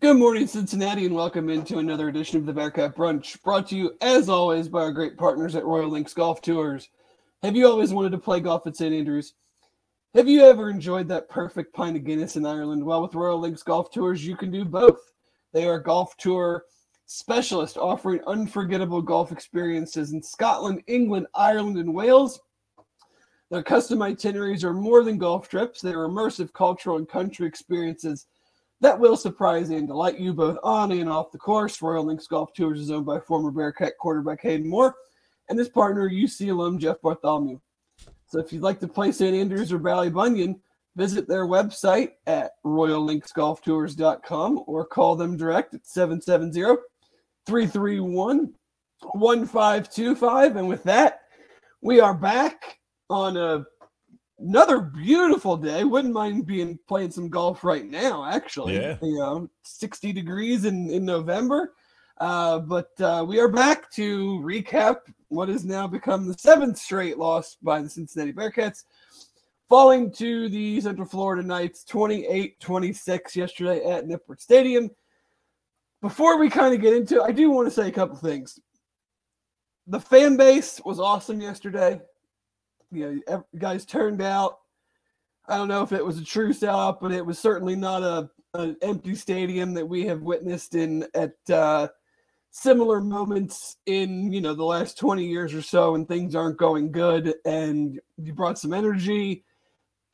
Good morning, Cincinnati, and welcome into another edition of the Bearcat Brunch, brought to you, as always, by our great partners at Royal Links Golf Tours. Have you always wanted to play golf at St. Andrews? Have you ever enjoyed that perfect pint of Guinness in Ireland? Well, with Royal Links Golf Tours, you can do both. They are a golf tour specialists offering unforgettable golf experiences in Scotland, England, Ireland, and Wales. Their custom itineraries are more than golf trips, they are immersive cultural and country experiences that will surprise and delight you both on and off the course. Royal Links Golf Tours is owned by former Bearcat quarterback Hayden Moore and his partner, UC alum Jeff Bartholomew. So if you'd like to play St. Andrews or Ballybunion, visit their website at royallinksgolftours.com or call them direct at 770 331 1525. And with that, we are back on a another beautiful day. Wouldn't mind being playing some golf right now, actually. Yeah. You know, 60 degrees in, in November. Uh, but uh, we are back to recap what has now become the seventh straight loss by the Cincinnati Bearcats, falling to the Central Florida Knights 28 26 yesterday at Nippert Stadium. Before we kind of get into it, I do want to say a couple things. The fan base was awesome yesterday you know, guys turned out. I don't know if it was a true sellout, but it was certainly not a an empty stadium that we have witnessed in at uh, similar moments in you know the last 20 years or so when things aren't going good and you brought some energy.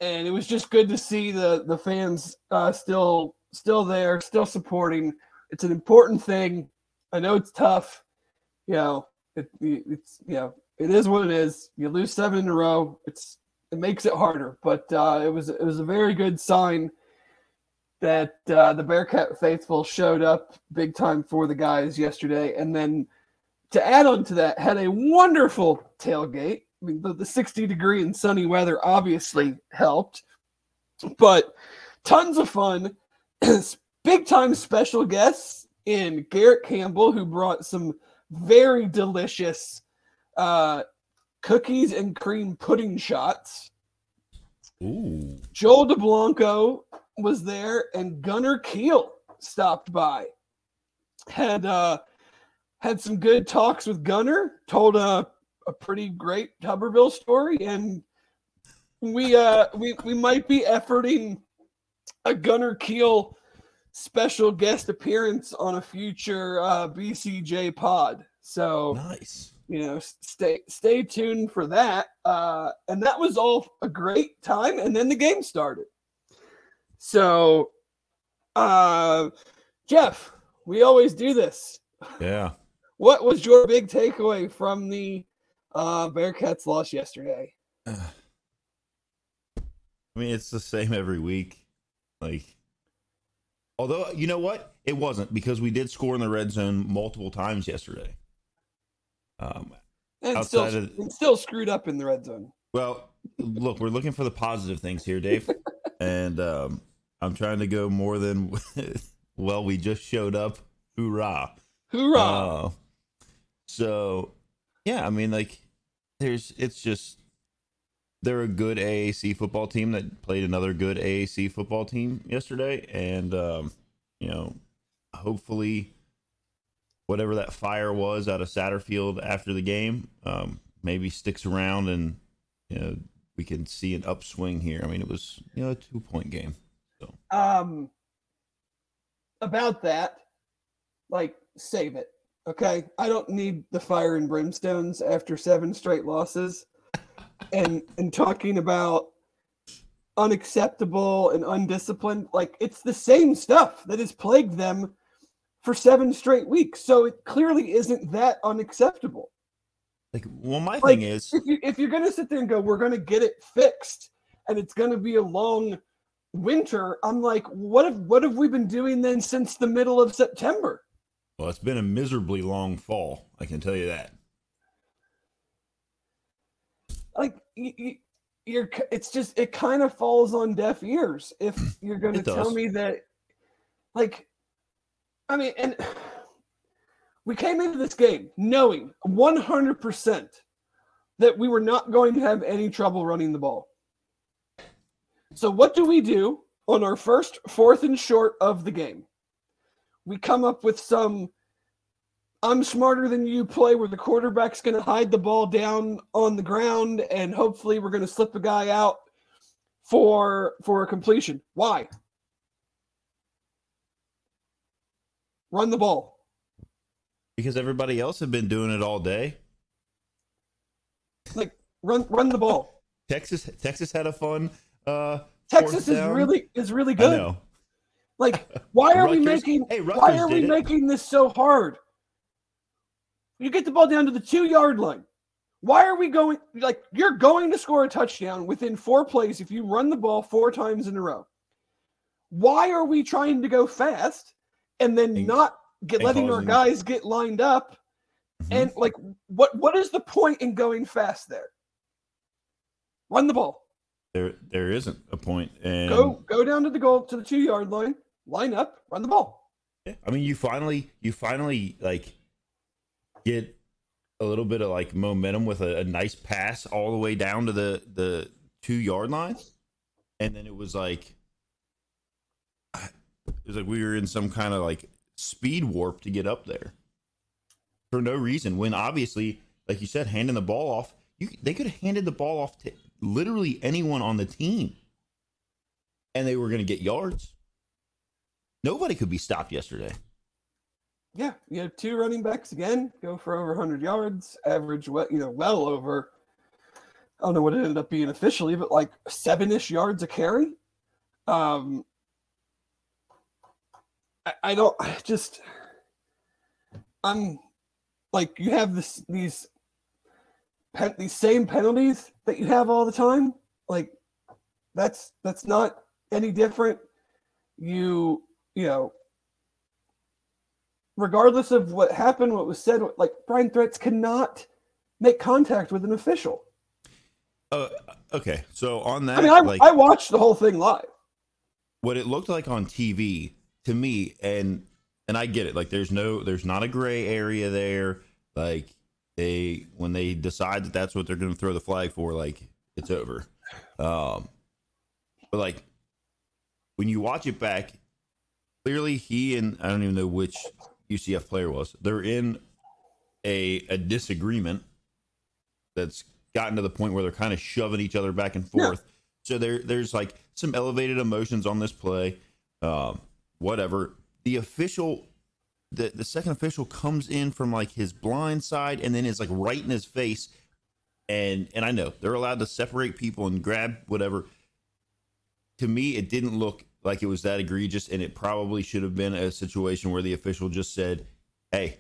And it was just good to see the the fans uh, still still there still supporting. It's an important thing. I know it's tough. You know it, it's you know it is what it is. You lose seven in a row. It's it makes it harder, but uh, it was it was a very good sign that uh, the Bearcat faithful showed up big time for the guys yesterday, and then to add on to that, had a wonderful tailgate. I mean, the, the 60 degree and sunny weather obviously helped, but tons of fun. big time special guests in Garrett Campbell, who brought some very delicious uh, cookies and cream pudding shots. Ooh. Joel DeBlanco was there, and Gunner Kiel stopped by. Had uh, had some good talks with Gunner. Told a a pretty great Tuberville story, and we uh we we might be efforting a Gunner Kiel special guest appearance on a future uh, BCJ pod. So nice you know stay stay tuned for that uh and that was all a great time and then the game started. So uh jeff we always do this. Yeah. What was your big takeaway from the uh bearcats loss yesterday? I mean it's the same every week. Like although you know what? It wasn't because we did score in the red zone multiple times yesterday um, and still, of, and still screwed up in the red zone. Well, look, we're looking for the positive things here, Dave, and um, I'm trying to go more than well. We just showed up. Hoorah! Hoorah! Uh, so, yeah, I mean, like, there's it's just they're a good AAC football team that played another good AAC football team yesterday, and um, you know, hopefully whatever that fire was out of Satterfield after the game um, maybe sticks around and you know we can see an upswing here. I mean, it was you know a two point game. So um about that, like save it. Okay, I don't need the fire and brimstones after seven straight losses, and and talking about unacceptable and undisciplined. Like it's the same stuff that has plagued them for seven straight weeks. So it clearly isn't that unacceptable. Like, well, my like, thing is, if, you, if you're going to sit there and go, we're going to get it fixed, and it's going to be a long winter, I'm like, what have what have we been doing then since the middle of September? Well, it's been a miserably long fall. I can tell you that. Like you, you're, it's just it kind of falls on deaf ears if you're going to tell me that, like I mean, and we came into this game knowing 100% that we were not going to have any trouble running the ball. So, what do we do on our first fourth and short of the game? we come up with some I'm smarter than you play where the quarterback's going to hide the ball down on the ground and hopefully we're going to slip a guy out for for a completion. Why? Run the ball. Because everybody else had been doing it all day. Like run run the ball. Texas Texas had a fun uh Texas is down. really is really I good. know. Like why are we making hey, why are we it. making this so hard? You get the ball down to the 2-yard line. Why are we going like you're going to score a touchdown within 4 plays if you run the ball 4 times in a row? Why are we trying to go fast and then And- not get letting our guys get lined up Mhm. and like what what is the point in going fast there? Run the ball. there there isn't a point and Go go down to the goal to the 2-yard line, line up, run the ball. Yeah, I mean, you finally, you finally like get a little bit of like momentum with a, a nice pass all the way down to the the two yard line, and then it was like was like we were in some kind of like speed warp to get up there for no reason. When obviously, like you said, handing the ball off, you they could have handed the ball off to literally anyone on the team, and they were going to get yards. Nobody could be stopped yesterday. Yeah, you have two running backs again, go for over 100 yards, average what you know, well over. I don't know what it ended up being officially, but like seven-ish yards a carry. Um, I, I don't. I just, I'm like you have this these pen, these same penalties that you have all the time. Like that's that's not any different. You you know regardless of what happened, what was said, like Bryon Threats cannot make contact with an official. Uh, okay, so on that, I mean, I, like I watched the whole thing live. what it looked like on TV to me, and and I get it. Like, there's no, there's not a gray area there. Like they, when they decide that that's what they're going to throw the flag for, like it's over. Um, but like when you watch it back, clearly he and I don't even know which UCF player was. They're in a a disagreement that's gotten to the point where they're kind of shoving each other back and Yeah. forth. So there there's like some elevated emotions on this play. Um, whatever. The official the, the second official comes in from like his blind side and then is like right in his face and and I know they're allowed to separate people and grab whatever. To me, it didn't look like it was that egregious, and it probably should have been a situation where the official just said, "Hey,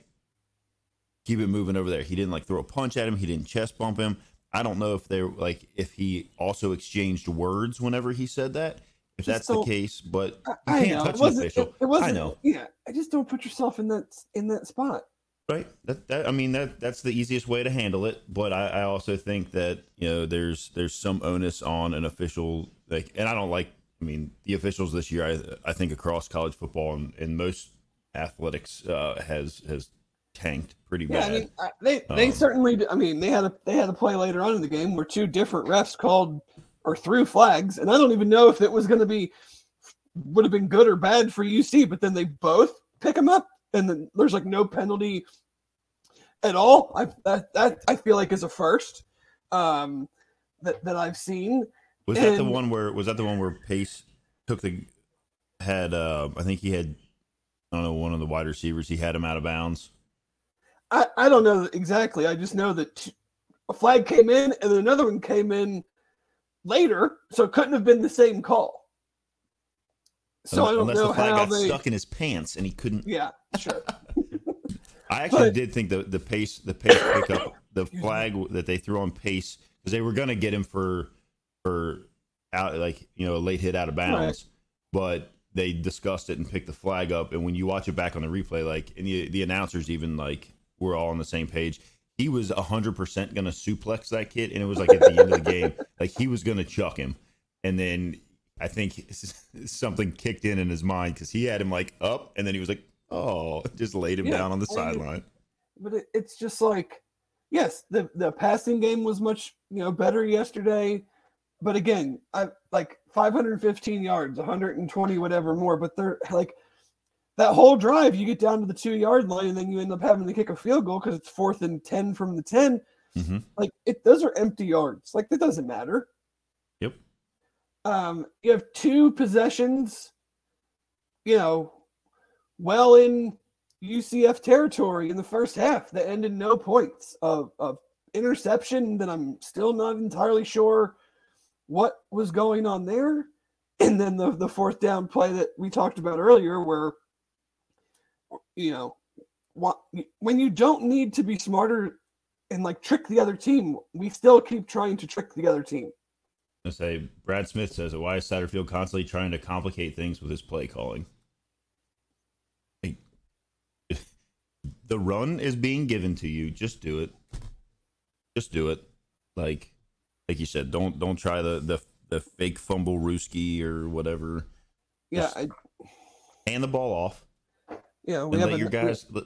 keep it moving over there." He didn't like throw a punch at him. He didn't chest bump him. I don't know if they're like if he also exchanged words whenever he said that. If that's the case, but you I can't know touch it an wasn't. official. It, it wasn't. I know. Yeah, I just don't put yourself in that in that spot. Right. That, that I mean that that's the easiest way to handle it. But I, I also think that you know there's there's some onus on an official like, and I don't like. I mean the officials this year. I I think across college football and, and most athletics uh, has has tanked pretty well. Yeah, bad. I mean, they they Um, certainly. I mean, they had a they had a play later on in the game where two different refs called or threw flags, and I don't even know if it was going to be would have been good or bad for UC, but then they both pick them up, and then there's like no penalty at all. I that that I feel like is a first um, that that I've seen. was that the one where was that the one where Pace took the had uh I think he had I don't know one of the wide receivers he had him out of bounds. I, I don't know exactly. I just know that t- a flag came in and then another one came in later, so it couldn't have been the same call. So I don't unless know the flag how got they. stuck in his pants and he couldn't Yeah, sure. I actually But- did think the the pace the pace pickup the flag that they threw on pace because they were gonna get him for for out like you know a late hit out of bounds, but they discussed it and picked the flag up. And when you watch it back on the replay, like and the the announcers even like we're all on the same page. He was hundred percent gonna suplex that kid, and it was like at the end of the game, like he was gonna chuck him, and then I think something kicked in in his mind because he had him like up, and then he was like, "Oh," just laid him Yeah, down on the sideline. but it, it's just like, yes, the the passing game was much you know better yesterday, but again, I like 515 yards, 120 whatever more, but they're like that whole drive, you get down to the two yard line, and then you end up having to kick a field goal because it's fourth and ten from the 10 Mhm. Like it, those are empty yards. Like that doesn't matter. Yep. Um, you have two possessions, you know, well in UCF territory in the first half that ended no points of, of interception that I'm still not entirely sure what was going on there. And then the, the fourth down play that we talked about earlier, where, you know, when you don't need to be smarter and like trick the other team, we still keep trying to trick the other team. I say Brad Smith says that why is Satterfield constantly trying to complicate things with his play calling? The run is being given to you, just do it. Just do it. Like like you said, don't don't try the the, the fake fumble rooski or whatever. Yeah, Just- I, Hand the ball off yeah, we have let your guys let,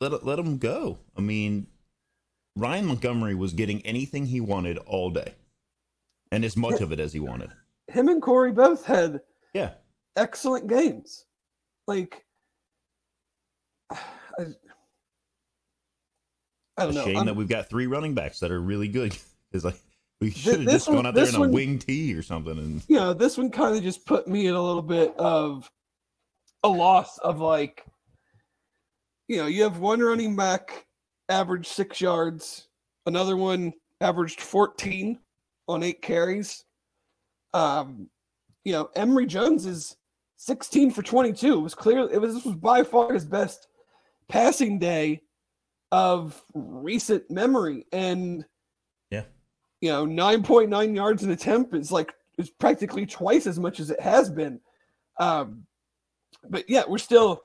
let let them go. I mean, Ryan Montgomery was getting anything he wanted all day, and as much of it as he wanted. him and Corey both had Yeah, excellent games. Like, I, I don't a know. shame I'm- that we've got three running backs that are really good. Because like we should have just one- gone out there in a one- wing tee or something. And you know, this one kind of just put me in a little bit of a loss of like, you know, you have one running back average six yards, another one averaged 14 on eight carries. Um, you know, Emory Jones is 16 for 22. It was clear it was this was by far his best passing day of recent memory. And Yeah. you know, 9.9 yards an attempt is like is practically twice as much as it has been. Um, but yeah, we're still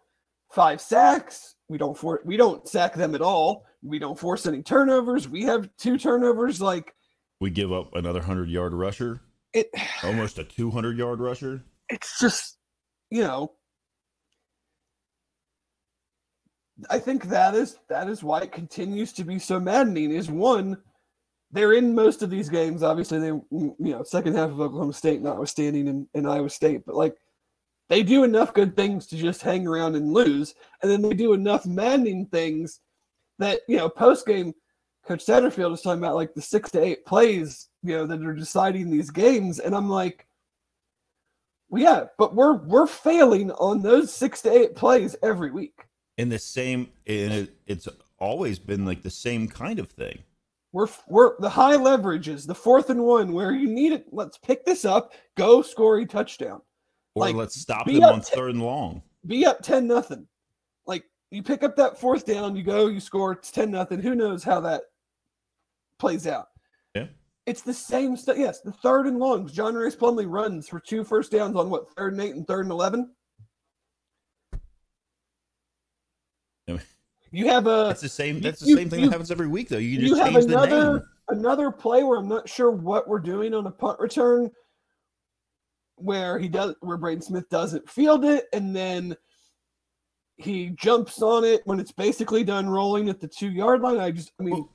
five sacks. We don't for we don't sack them at all. We don't force any turnovers. We have two turnovers. Like we give up another hundred yard rusher, it, almost a two hundred yard rusher. it's just you know. I think that is that is why it continues to be so maddening. Is one, they're in most of these games. Obviously, they you know second half of Oklahoma State notwithstanding in, in Iowa State, but like they do enough good things to just hang around and lose, and then they do enough maddening things that you know post game. Coach Satterfield is talking about like the six to eight plays, you know, that are deciding these games, and I'm like, well, yeah, but we're we're failing on those six to eight plays every week. In the same, and it, it's always been like the same kind of thing. We're we're the high leverages, the fourth and one, where you need it. Let's pick this up, go score a touchdown, Or Like, let's stop them on third and long. be up ten nothing. Like you pick up that fourth down, you go, you score, it's ten nothing. Who knows how that plays out? Yeah. It's the same stuff. Yes, the third and longs. John Rhys Plumlee runs for two first downs on what third and eight and third and eleven. You have a That's the same. That's the you- same thing you- that happens every week, though. You you just have change the another name. another play where I'm not sure what we're doing on a punt return, where he does where Braden Smith doesn't field it, and then he jumps on it when it's basically done rolling at the two yard line. I just, I mean, Well,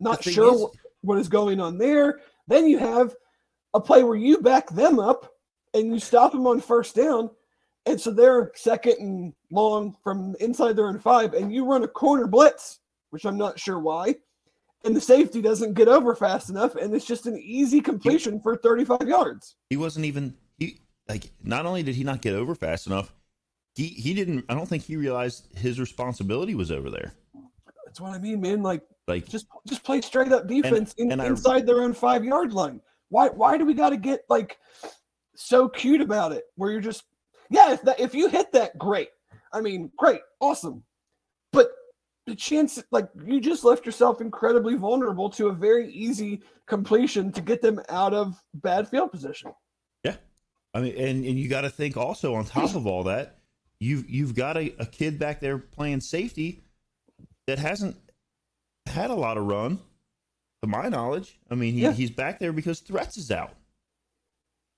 not sure is- what, is going on there. Then you have a play where you back them up and you stop them on first down. And so they're second and long from inside their own five, and you run a corner blitz, which I'm not sure why. And the safety doesn't get over fast enough, and it's just an easy completion for 35 yards. He wasn't even he like. Not only did he not get over fast enough, he he didn't. I don't think he realized his responsibility was over there. That's what I mean, man. Like Like just just play straight up defense in, and I- inside their own five yard line. Why why do we got to get like so cute about it? Where you're just yeah, if that if you hit that, great. I mean, great, awesome. But the chance like you just left yourself incredibly vulnerable to a very easy completion to get them out of bad field position. I mean, and and you got to think also on top of all that, you've you've got a, a kid back there playing safety that hasn't had a lot of run, to my knowledge. I mean, he, Yeah. he's back there because threats is out.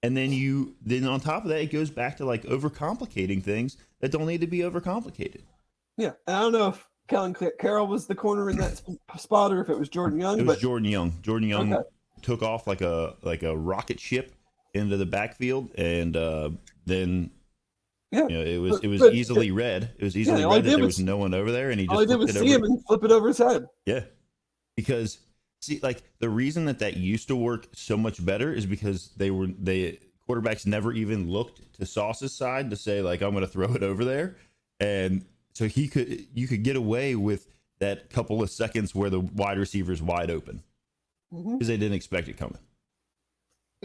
And then you then on top of that, it goes back to like overcomplicating things that don't need to be overcomplicated. Yeah, I don't know if Kellen Ca- Carroll was the corner in that sp- spot or if it was Jordan Young, It was Jordan Young. Jordan Young Okay. took off like a like a rocket ship into the backfield, and uh, then Yeah, you know, it was it was but, easily read. It was easily yeah, read that there was, was, no one over there, and he just all he did was see him and flip it over his head. Yeah, because see, like the reason that that used to work so much better is because they were they quarterbacks never even looked to Sauce's side to say like I'm going to throw it over there, and so he could you could get away with that couple of seconds where the wide receiver's wide open because mm-hmm. they didn't expect it coming.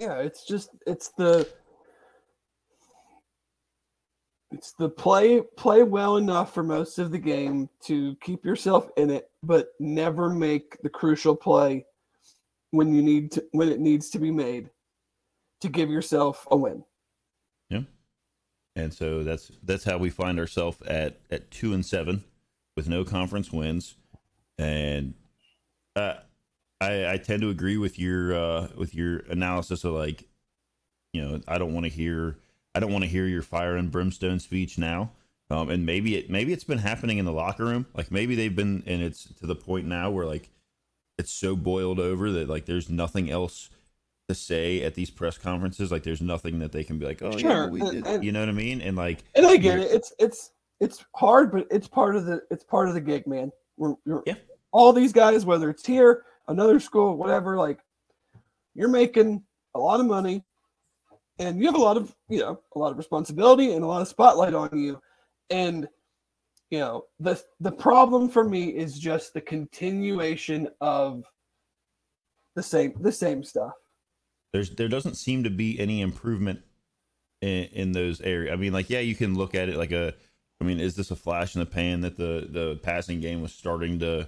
Yeah, it's just it's the it's the play play well enough for most of the game to keep yourself in it, but never make the crucial play when you need to when it needs to be made to give yourself a win. Yeah. And so that's that's how we find ourselves at at 2 and 7 with no conference wins and uh, I I tend to agree with your uh with your analysis of like you know, I don't want to hear I don't want to hear your fire and brimstone speech now. Um, and maybe it maybe it's been happening in the locker room. Like maybe they've been and it's to the point now where like it's so boiled over that like there's nothing else to say at these press conferences. Like there's nothing that they can be like, oh sure. yeah, we did. And, you know what I mean? And like, and I get it. It's it's it's hard, but it's part of the it's part of the gig, man. We're, we're yeah. all these guys, whether it's here, another school, whatever. Like you're making a lot of money, and you have a lot of you know a lot of responsibility and a lot of spotlight on you, and you know the the problem for me is just the continuation of the same the same stuff there's there doesn't seem to be any improvement in, in those areas. I mean, like yeah, you can look at it like a. I mean, is this a flash in the pan that the the passing game was starting to,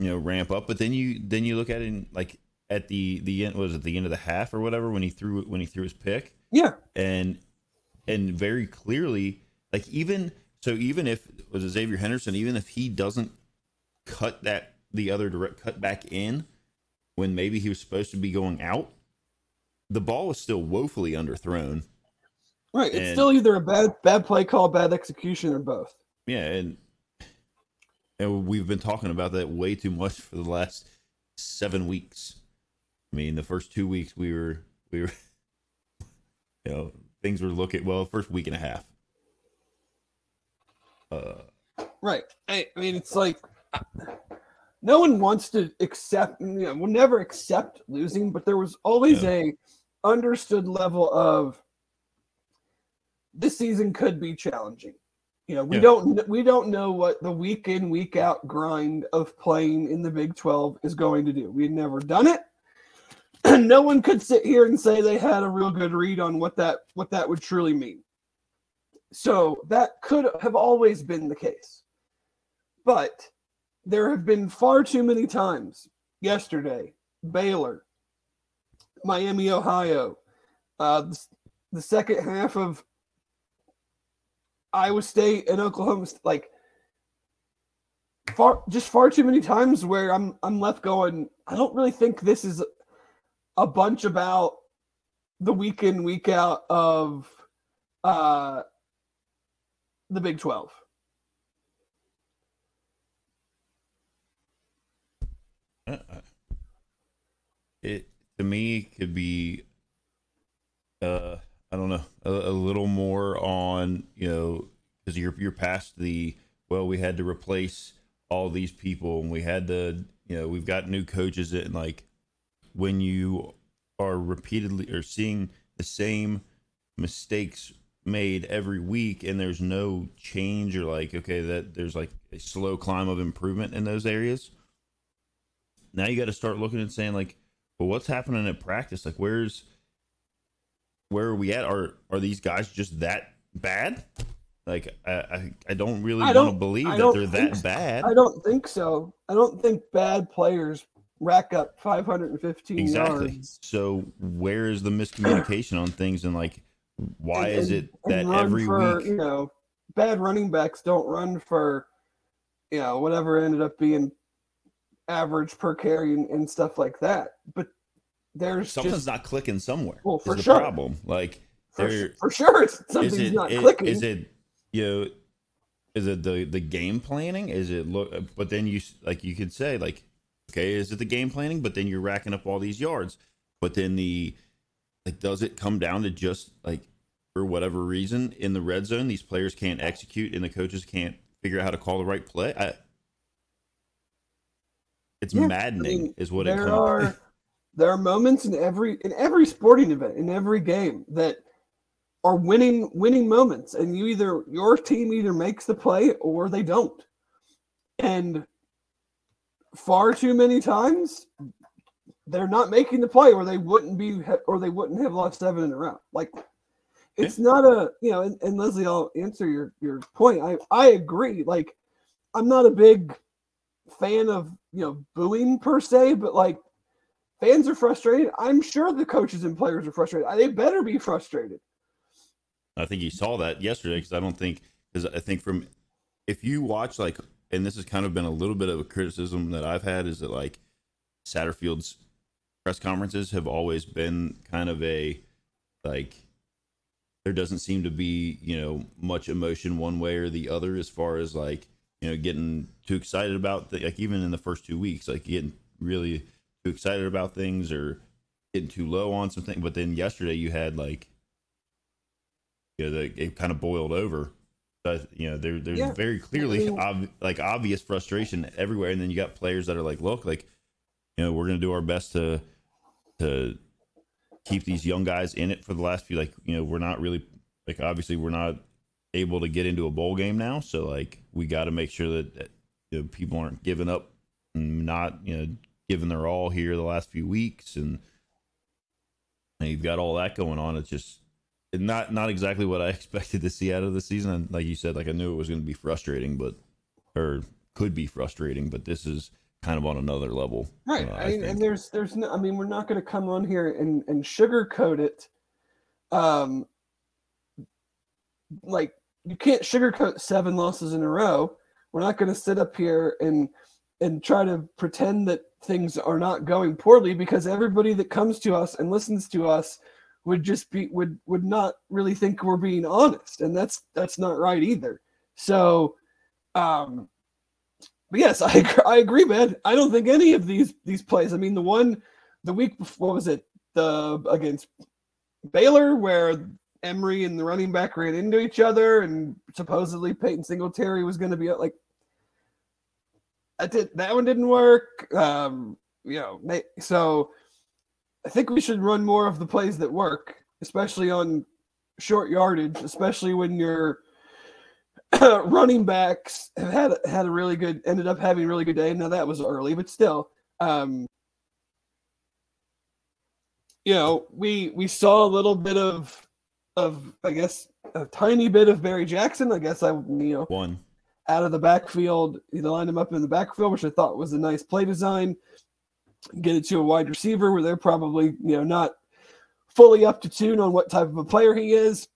you know, ramp up? But then you then you look at it in, like at the the end was at the end of the half or whatever when he threw it when he threw his pick. Yeah, and and very clearly, like even so, even if was Xzavier Henderson, even if he doesn't cut that the other direct cut back in, when maybe he was supposed to be going out, the ball was still woefully underthrown. Right. It's and, still either a bad bad play call, bad execution, or both. Yeah, and and we've been talking about that way too much for the last seven weeks. I mean, the first two weeks we were we were you know, things were looking well, first week and a half. Uh right. I, I mean it's like no one wants to accept you know will never accept losing but there was always yeah. a understood level of this season could be challenging you know we yeah. don't we don't know what the week in week out grind of playing in the big 12 is going to do. We've never done it. And no one could sit here and say they had a real good read on what that what that would truly mean. So that could have always been the case. But there have been far too many times yesterday, Baylor, Miami, Ohio, uh, the second half of Iowa State and Oklahoma, like far just far too many times where I'm I'm left going. I don't really think this is a bunch about the week in week out of uh, the Big Twelve. it to me could be uh I don't know a, a little more on you know because you're you're past the well we had to replace all these people and we had to you know we've got new coaches and like when you are repeatedly or seeing the same mistakes made every week and there's no change or like okay that there's like a slow climb of improvement in those areas now you got to start looking and saying like well what's happening at practice? Like where's where are we at? Are are these guys just that bad? Like i i, I don't really want to believe that they're that bad. I don't think so. I don't think bad players rack up 515 exactly. yards. so where is the miscommunication on things? And like why and, is it that every for, week you know bad running backs don't run for you know whatever ended up being average per carry and, and stuff like that. But there's something's just, not clicking somewhere. Well, for sure. problem. Like for, for sure, something's it, not it, clicking. Is it you know? Is it the the game planning? Is it look? But then you like you could say like, okay, is it the game planning? But then you're racking up all these yards. But then the like, does it come down to just like for whatever reason in the red zone, these players can't execute and the coaches can't figure out how to call the right play. I, it's Yeah, maddening, I mean, is what it comes. are there are moments in every in every sporting event in every game that are winning winning moments. And you either your team either makes the play or they don't. And far too many times they're not making the play or they wouldn't be or they wouldn't have lost seven in a row. Like it's not a you know and, and leslie i'll answer your your point. I i agree. Like i'm not a big fan of you know booing per se but like fans are frustrated. I'm sure the coaches and players are frustrated. They better be frustrated. I think you saw that yesterday because I don't think because I think from if you watch like and this has kind of been a little bit of a criticism that I've had is that like Satterfield's press conferences have always been kind of a like there doesn't seem to be you know much emotion one way or the other as far as like you know getting too excited about the, like even in the first two weeks like getting really too excited about things or getting too low on something but then yesterday you had like you know, the, it kind of boiled over. But you know, there, there's Yeah. very clearly I mean- ob- like obvious frustration everywhere, and then you got players that are like, "Look, like, you know, we're gonna do our best to to keep these young guys in it for the last few. Like, you know, we're not really like obviously we're not able to get into a bowl game now, so like we got to make sure that, that you know, people aren't giving up and not you know giving their all here the last few weeks, and, and you've got all that going on. It's just not not exactly what I expected to see out of the season. Like you said, like I knew it was going to be frustrating, but or could be frustrating, but this is kind of on another level. Right. uh, I mean, and there's there's no I mean, we're not gonna come on here and, and sugarcoat it. Um like you can't sugarcoat seven losses in a row. We're not gonna sit up here and and try to pretend that things are not going poorly because everybody that comes to us and listens to us would just be would would not really think we're being honest. And that's that's not right either. So um but yes i i agree man. I don't think any of these these plays i mean the one the week before what was it? The against baylor where emory and the running back ran into each other and supposedly peyton singletary was going to be like that did that one didn't work um you know they, so I think we should run more of the plays that work, especially on short yardage, especially when your running backs have had had a really good ended up having a really good day. Now that was early, but still, um, you know, we we saw a little bit of of I guess a tiny bit of Barry Jackson. I guess I you know one. Out of the backfield. They lined him up in the backfield, which I thought was a nice play design. Get it to a wide receiver where they're probably, you know, not fully up to tune on what type of a player he is,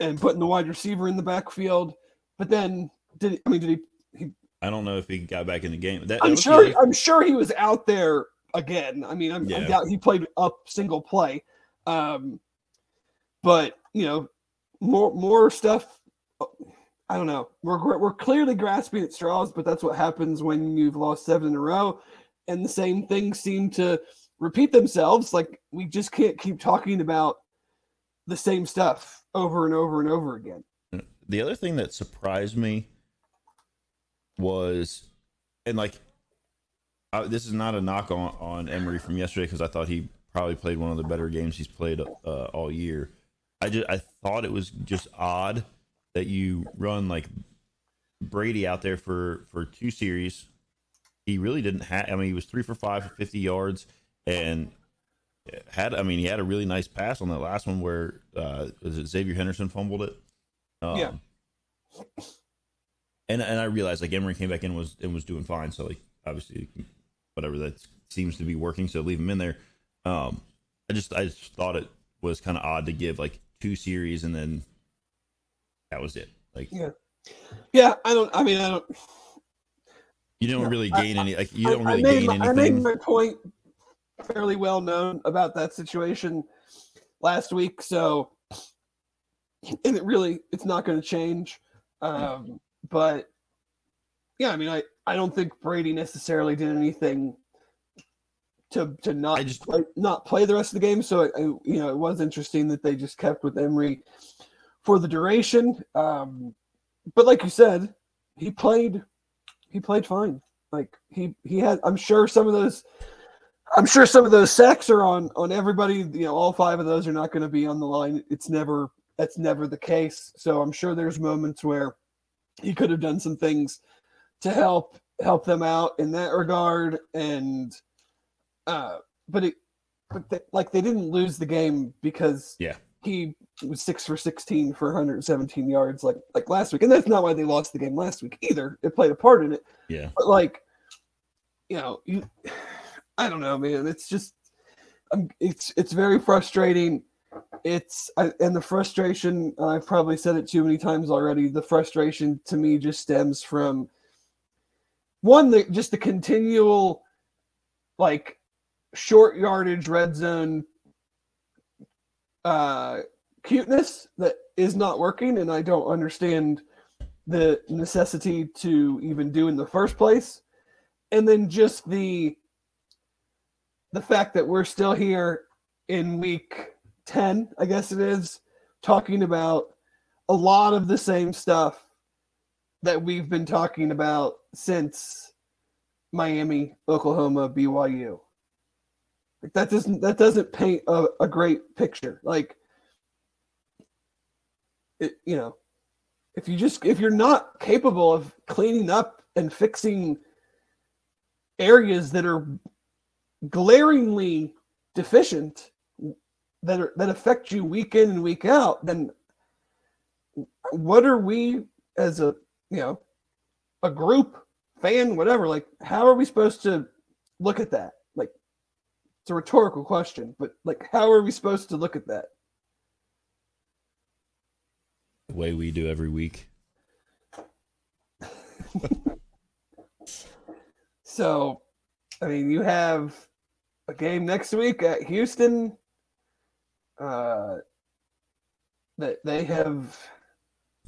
and putting the wide receiver in the backfield. But then, did I mean, did he? he I don't know if he got back in the game. That, I'm sure. I'm sure he was out there again. I mean, I'm, I Yeah. doubt he played up single play. Um, but you know, more more stuff. I don't know. We're we're- clearly grasping at straws, but that's what happens when you've lost seven in a row, and the same things seem to repeat themselves. Like we just can't keep talking about the same stuff over and over and over again. the other thing that surprised me was, and like, uh, this is not a knock on, on Emory from yesterday because I thought he probably played one of the better games he's played uh, all year. I just I thought it was just odd that you run like Brady out there for for two series. He really didn't have. I mean, he was three for five for fifty yards, and had. I mean, he had a really nice pass on that last one where uh, was it Xzavier Henderson fumbled it. Um, Yeah. And and I realized like Emory came back in and was and was doing fine. So like obviously whatever that seems to be working. So leave him in there. Um, I just I just thought it was kind of odd to give like two series and then that was it. Like Yeah. Yeah, I don't. I mean, I don't. you don't Yeah, really I- gain any. Like you I- don't really I gain my, I made my point fairly well known about that situation last week, so and it really it's not going to change. Um, but yeah, I mean, I I don't think Brady necessarily did anything to to not I just- play, not play the rest of the game. So it, it- you know it was interesting that they just kept with Emory for the duration. Um, but like you said, he played he played fine. Like he he had I'm sure some of those I'm sure some of those sacks are on on everybody. You know, all five of those are not going to be on the line. It's never that's never the case. So I'm sure there's moments where he could have done some things to help help them out in that regard. And uh, but it but they, like they didn't lose the game because Yeah. He was six for 16 for 117 yards like like last week, and that's not why they lost the game last week either. It played a part in it, Yeah. but like you know you i don't know man it's just um, it's it's very frustrating it's I, and the frustration i've probably said it too many times already the frustration to me just stems from one the just the continual like short yardage red zone uh cuteness that is not working and i don't understand the necessity to even do in the first place. And then just the the fact that we're still here in week 10 i guess it is talking about a lot of the same stuff that we've been talking about since miami oklahoma byu like that doesn't that doesn't paint a, a great picture. Like it you know if you just if you're not capable of cleaning up and fixing areas that are glaringly deficient that are that affect you week in and week out then what are we as a you know a group fan whatever like how are we supposed to look at that it's a rhetorical question but like how are we supposed to look at that The way we do every week. So, I mean, you have a game next week at Houston. Uh, that they have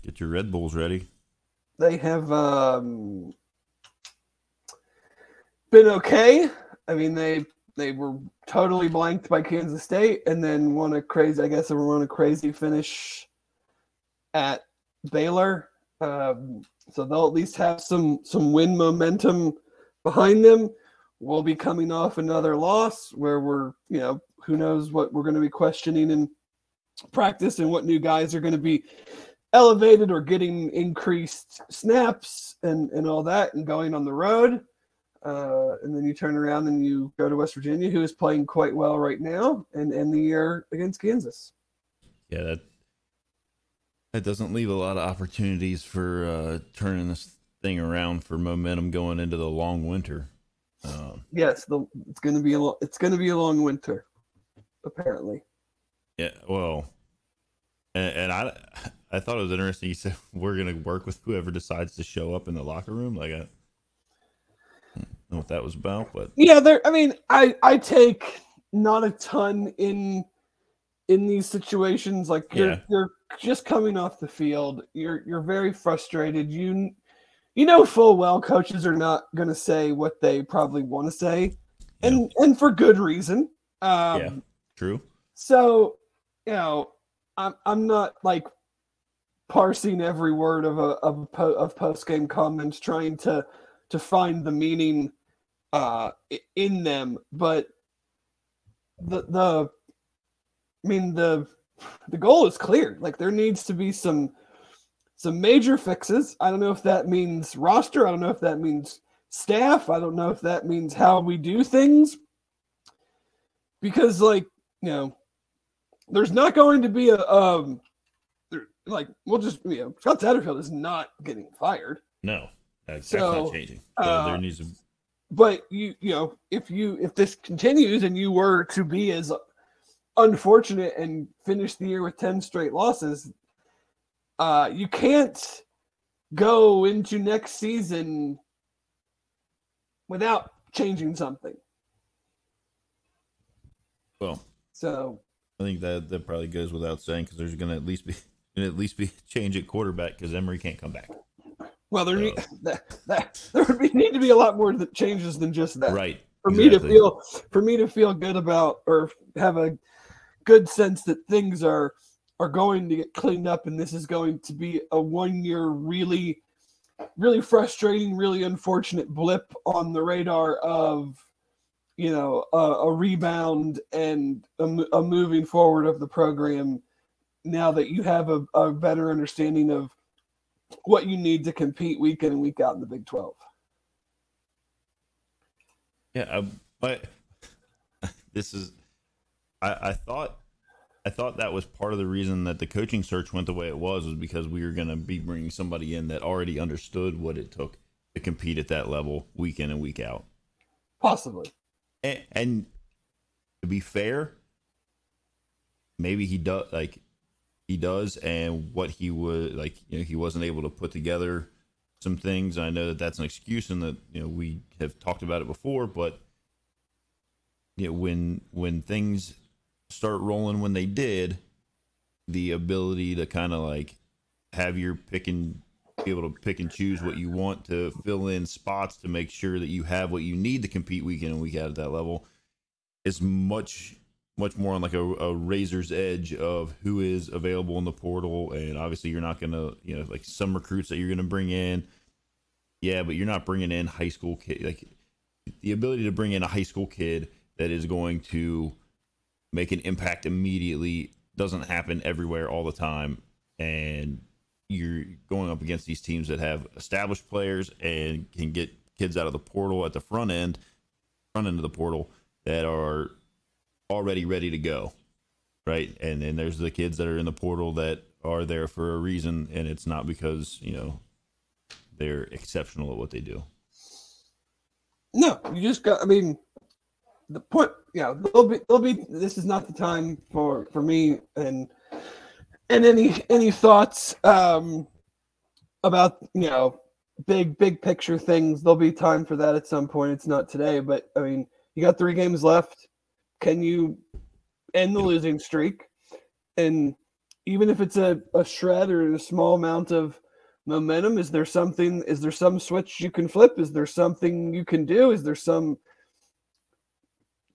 Get your Red Bulls ready. they have um, been okay. I mean, they they were totally blanked by Kansas State, and then won a crazy. I guess they won a crazy finish at Baylor. Um, so they'll at least have some some win momentum behind them. We'll be coming off another loss where we're, you know, who knows what we're going to be questioning in practice and what new guys are going to be elevated or getting increased snaps and and all that and going on the road. Uh, and then you turn around and you go to West Virginia, who is playing quite well right now, and end the year against Kansas. Yeah, that that doesn't leave a lot of opportunities for uh, turning this thing around for momentum going into the long winter. Um, Yes, the, it's going to be a lo- it's going to be a long winter, apparently. yeah, well, and, and I I thought it was interesting. You said we're gonna work with whoever decides to show up in the locker room. Like I know what that was about, but Yeah, there. I mean, I I take not a ton in in these situations. Like you're Yeah. you're just coming off the field. You're you're very frustrated. You you know full well coaches are not going to say what they probably want to say, and and for good reason. Um, Yeah. true. So, you know, I'm I'm not like parsing every word of a of a po- of post game comments, trying to to find the meaning uh in them, but the the I mean the the goal is clear. Like there needs to be some some major fixes. I don't know if that means roster. I don't know if that means staff. I don't know if that means how we do things. Because like, you know, there's not going to be a um like we'll just you know Scott Satterfield is not getting fired. No, that's, So, that's not changing. So uh, there needs to But you you know if you if this continues and you were to be as unfortunate and finish the year with 10 straight losses, uh you can't go into next season without changing something. well. So I think that that probably goes without saying because there's going to at least be at least be change at quarterback because Emory can't come back. Well there need, that, that there would be, need to be a lot more that changes than just that. Right. for me to feel for me to feel good about or have a good sense that things are are going to get cleaned up and this is going to be a one year really really frustrating really unfortunate blip on the radar of you know a, a rebound and a, a, moving forward of the program now that you have a, a better understanding of what you need to compete week in and week out in the big 12 yeah but this is I, I thought I thought that was part of the reason that the coaching search went the way it was, was because we were going to be bringing somebody in that already understood what it took to compete at that level week in and week out. Possibly. And, and to be fair, maybe he does like he does, and what he would like, you know, he wasn't able to put together some things. I know that that's an excuse, and that you know we have talked about it before, but you know when when things start rolling when they did, the ability to kind of like have your pick and be able to pick and choose what you want to fill in spots to make sure that you have what you need to compete week in and week out at that level is much much more on like a, a razor's edge of who is available in the portal and obviously you're not gonna you know like some recruits that you're gonna bring in. Yeah but you're not bringing in high school kid like the ability to bring in a high school kid that is going to make an impact immediately doesn't happen everywhere all the time and you're going up against these teams that have established players and can get kids out of the portal at the front end front end of the portal that are already ready to go right and then there's the kids that are in the portal that are there for a reason and it's not because you know they're exceptional at what they do no you just got i mean the point, know, there'll be, there'll be. This is not the time for for me and and any any thoughts um about you know big big picture things. There'll be time for that at some point. It's not today, but I mean, you got three games left. Can you end the losing streak? And even if it's a, a shred or a small amount of momentum, is there something? Is there some switch you can flip? Is there something you can do? Is there some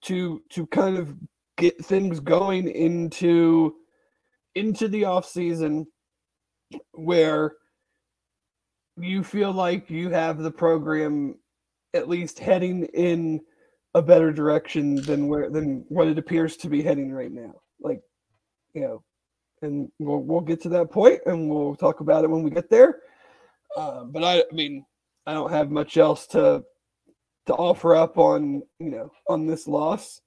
to to kind of get things going into into the off season where you feel like you have the program at least heading in a better direction than where than what it appears to be heading right now like you know and we'll, we'll get to that point and we'll talk about it when we get there uh, but I, I mean i don't have much else to to offer up on you know on this loss.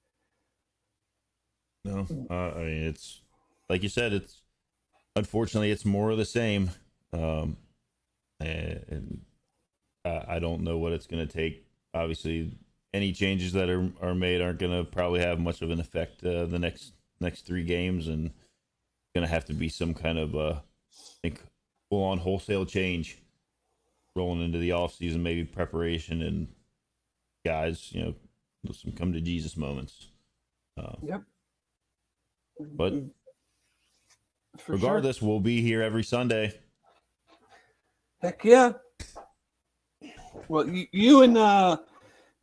No, uh, I mean it's like you said. It's unfortunately it's more of the same, um, and, and I, I don't know what it's going to take. Obviously, any changes that are are made aren't going to probably have much of an effect uh, the next next three games, and going to have to be some kind of uh, I think full on wholesale change rolling into the off season, maybe preparation and guys, you know, some come to Jesus moments. Uh, yep. But For regardless, sure. we'll be here every Sunday. Heck yeah. Well, you, you and uh,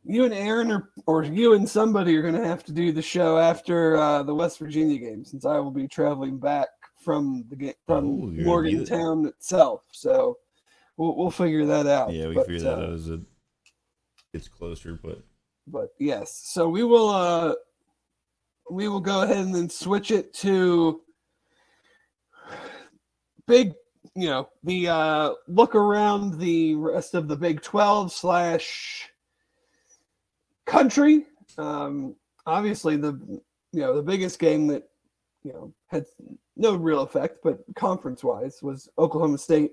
you and Aaron or or you and somebody are going to have to do the show after uh, the West Virginia game, since I will be traveling back from the game from oh, Morgantown itself. So we'll we'll figure that out. Yeah, we but, figure that uh, out as it gets closer, but but yes. So we will uh we will go ahead and then switch it to big you know the uh look around the rest of the big 12 slash country um obviously the you know the biggest game that you know had no real effect but conference wise was oklahoma state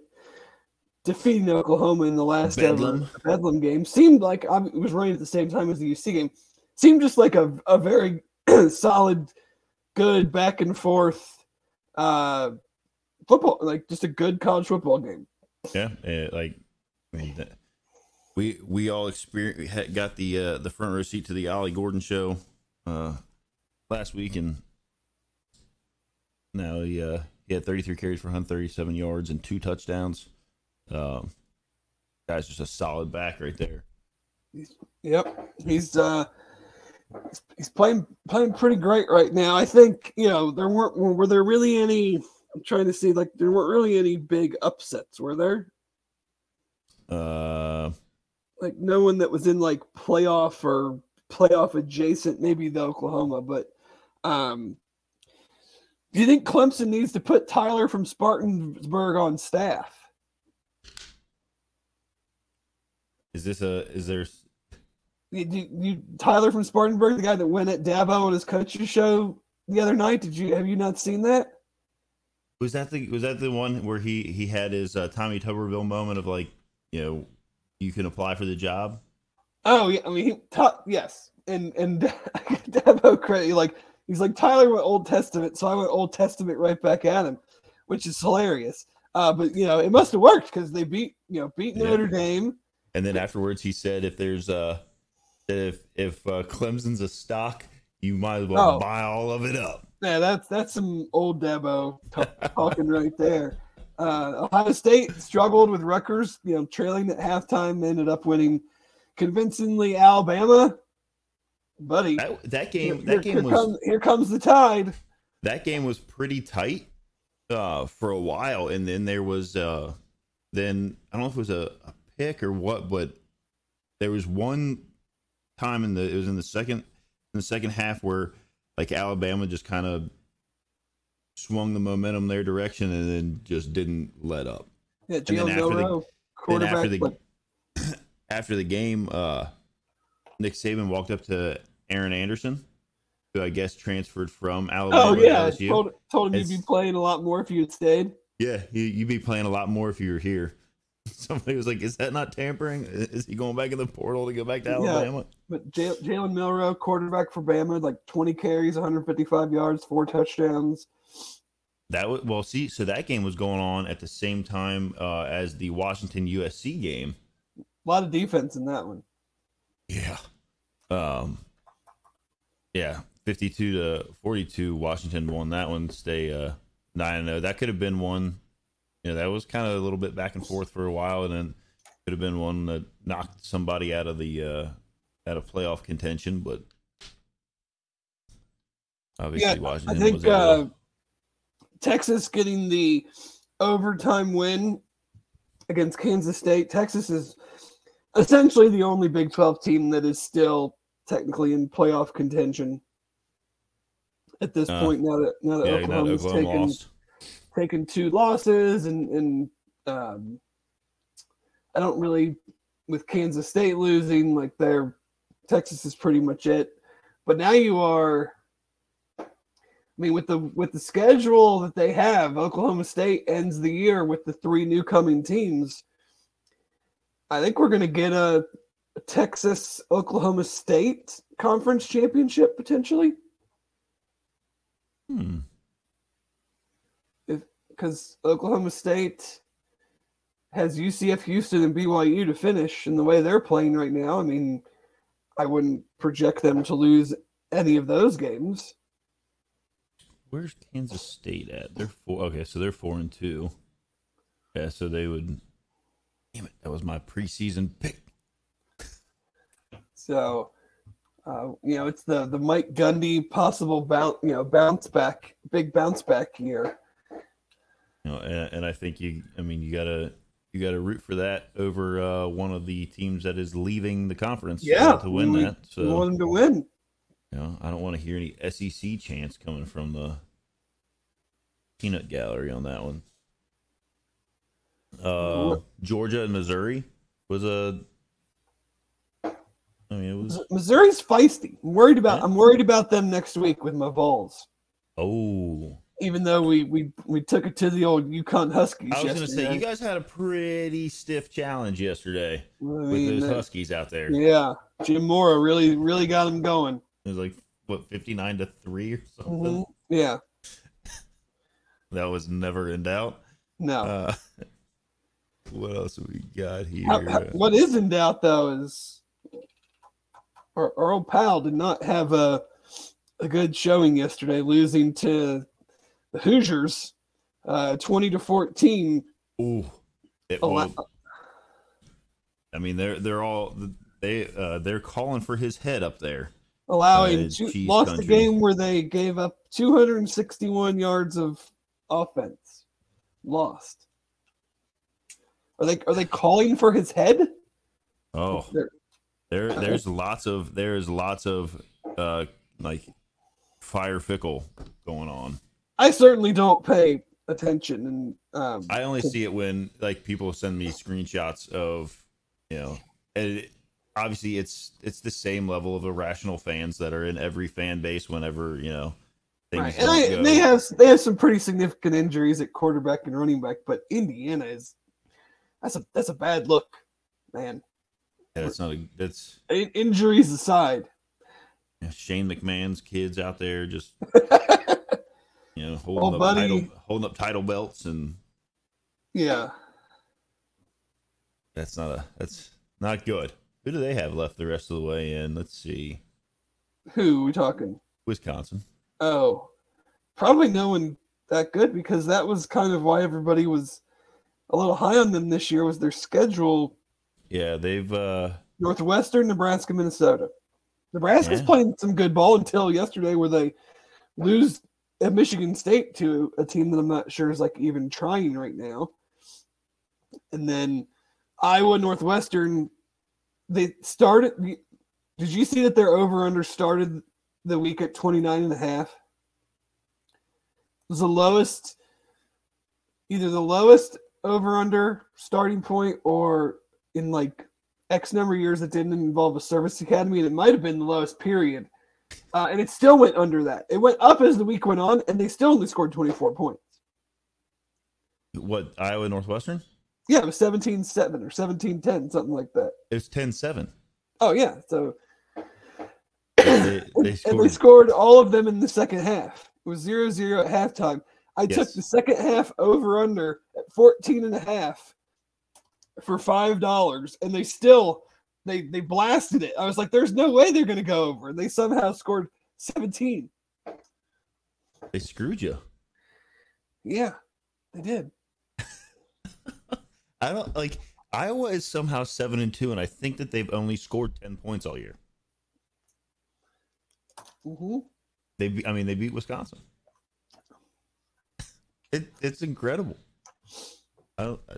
defeating Oklahoma in the last Bedlam, ever Bedlam game seemed like I it was running at the same time as the UC game. Seemed just like a, a very solid, good back and forth uh, football, like just a good college football game. Yeah, it, like I mean, we we all experienced got the uh, the front row seat to the Ollie Gordon show uh, last week, and now he uh, he had 33 carries for 137 yards and two touchdowns. Um, guy's just a solid back right there. He's, yep, he's uh, he's, he's playing playing pretty great right now. I think you know there weren't were there really any. I'm trying to see like there weren't really any big upsets, were there? Uh, Like no one that was in like playoff or playoff adjacent, maybe the Oklahoma, but um do you think Clemson needs to put Tyler from Spartansburg on staff? is this a is there You, you, you Tyler from Spartanburg, the guy that went at Dabo on his coach's show the other night. Did you have you not seen that? was that the was that the one where he he had his uh, Tommy Tuberville moment of like you know you can apply for the job? Oh yeah, I mean he ta- yes, and and Dabo crazy like he's like Tyler went Old Testament, so I went Old Testament right back at him, which is hilarious. Uh, but you know it must have worked because they beat you know beat Yeah. Notre Dame. And then afterwards, he said, "If there's uh, if if uh, Clemson's a stock, you might as well Oh. buy all of it up." Yeah, that's that's some old Dabo t- talking right there. Uh, Ohio State struggled with Rutgers, you know, trailing at halftime, ended up winning convincingly. Alabama, buddy, That, that here, game, that here game was comes, here comes the tide. that game was pretty tight uh, for a while, and then there was uh, then I don't know if it was a, a pick or what, but there was one time in the it was in the second in the second half where like Alabama just kind of swung the momentum their direction and then just didn't let up. Yeah, Jalen after the- Milroe, quarterback. after the after the game, uh, Nick Saban walked up to Aaron Anderson, who I guess transferred from Alabama. oh to yeah, LSU. told, told him you'd be playing a lot more if you had stayed. Yeah, you, you'd be playing a lot more if you were here. Somebody was like, "Is that not tampering? Is he going back in the portal to go back to Yeah. Alabama?" But Jal- Jalen Milroe, quarterback for Bama, like 20 carries, 155 yards, four touchdowns. That was well. See, so that game was going on at the same time uh, as the Washington USC game. A lot of defense in that one. Yeah. Um. Yeah, fifty-two to forty-two. Washington won that one. Stay uh nine zero. That could have been one. You know, that was kind of a little bit back and forth for a while, and then could have been one that knocked somebody out of the uh out of playoff contention. But obviously, Yeah, I Washington think was able uh, to- Texas getting the overtime win against Kansas State. Texas is essentially the only Big 12 team that is still technically in playoff contention at this Uh, point. Now that now that yeah, Oklahoma's Oklahoma taken lost. taken two losses and and um, I don't really with Kansas State losing like their Texas is pretty much it. But now you are mean with the with the schedule that they have, Oklahoma State ends the year with the three new coming teams. I think we're going to get a, a Texas Oklahoma State conference championship potentially. Hmm. because Oklahoma State has UCF Houston and BYU to finish, and the way they're playing right now, I mean, I wouldn't project them to lose any of those games. Where's Kansas State at? They're four. Okay, so they're four and two. Yeah, so they would. Damn it! That was my preseason pick. So, uh, you know, it's the the Mike Gundy possible bounce, you know, bounce back, big bounce back year. You know, and, and I think you. I mean, you gotta you gotta root for that over uh, one of the teams that is leaving the conference. Yeah, to win we- that. We So want them to win. You know, I don't want to hear any SEC chants coming from the peanut gallery on that one. Uh, Georgia and Missouri was a. I mean, it was. Missouri's feisty. I'm worried about. Yeah. I'm worried about them next week with my balls. Oh, Even though we we we took it to the old UConn Huskies. I was going to say you guys had a pretty stiff challenge yesterday I with those uh, Huskies out there. Yeah, Jim Mora really really got him going. It was like what fifty nine to three or something. Mhm. Yeah, That was never in doubt. no. Uh, what else have we got here? How- how- what is in doubt though is our, our old pal did not have a a good showing yesterday, losing to the Hoosiers, uh, twenty to fourteen. Ooh, it, well, I mean, they're they're all they uh, they're calling for his head up there. Allowing Uh, two, lost country. the game where they gave up 261 yards of offense. Lost. Are they are they calling for his head? Oh, there there's lots of there's lots of uh like fire fickle going on. I certainly don't pay attention, and um, I only see it when like people send me screenshots of you know, and it, obviously it's it's the same level of irrational fans that are in every fan base whenever you know things right. and, don't I, go. they have they have some pretty significant injuries at quarterback and running back, but Indiana is that's a that's a bad look, man. yeah, that's not a that's In- injuries aside, you Shane McMahon's kids out there just you know oh, holding Oh, up buddy. title holding up title belts and yeah. that's not a that's not good. Who do they have left the rest of the way in? Let's see. Who we talking? Wisconsin. Oh, probably no one that good because that was kind of why everybody was a little high on them this year. Was their schedule Yeah, they've uh Northwestern, Nebraska, Minnesota. Nebraska's Yeah. playing some good ball until yesterday, where they lose at Michigan State to a team that I'm not sure is like even trying right now. And then Iowa, Northwestern, they started. Did you see that their over under started the week at 29 and a half? It was the lowest, either the lowest over under starting point or in like X number of years that didn't involve a service academy, and it might have been the lowest period. Uh, and it still went under that. It went up as the week went on, and they still only scored 24 points. what Iowa Northwestern? Yeah, it was 17 7 or 17 10, something like that. It was 10-7. Oh, yeah. So, They, they and they scored all of them in the second half. It was 0 0 at halftime. I took the second half over under at 14 and a half for $5, and they still. They, they blasted it. I was like, "There's no way they're going to go over." And they somehow scored 17. they screwed you. Yeah, they did. I don't like Iowa is somehow seven and two, and I think that they've only scored ten points all year. hmm They, be- I mean, they beat Wisconsin. It, it's incredible. I don't. I,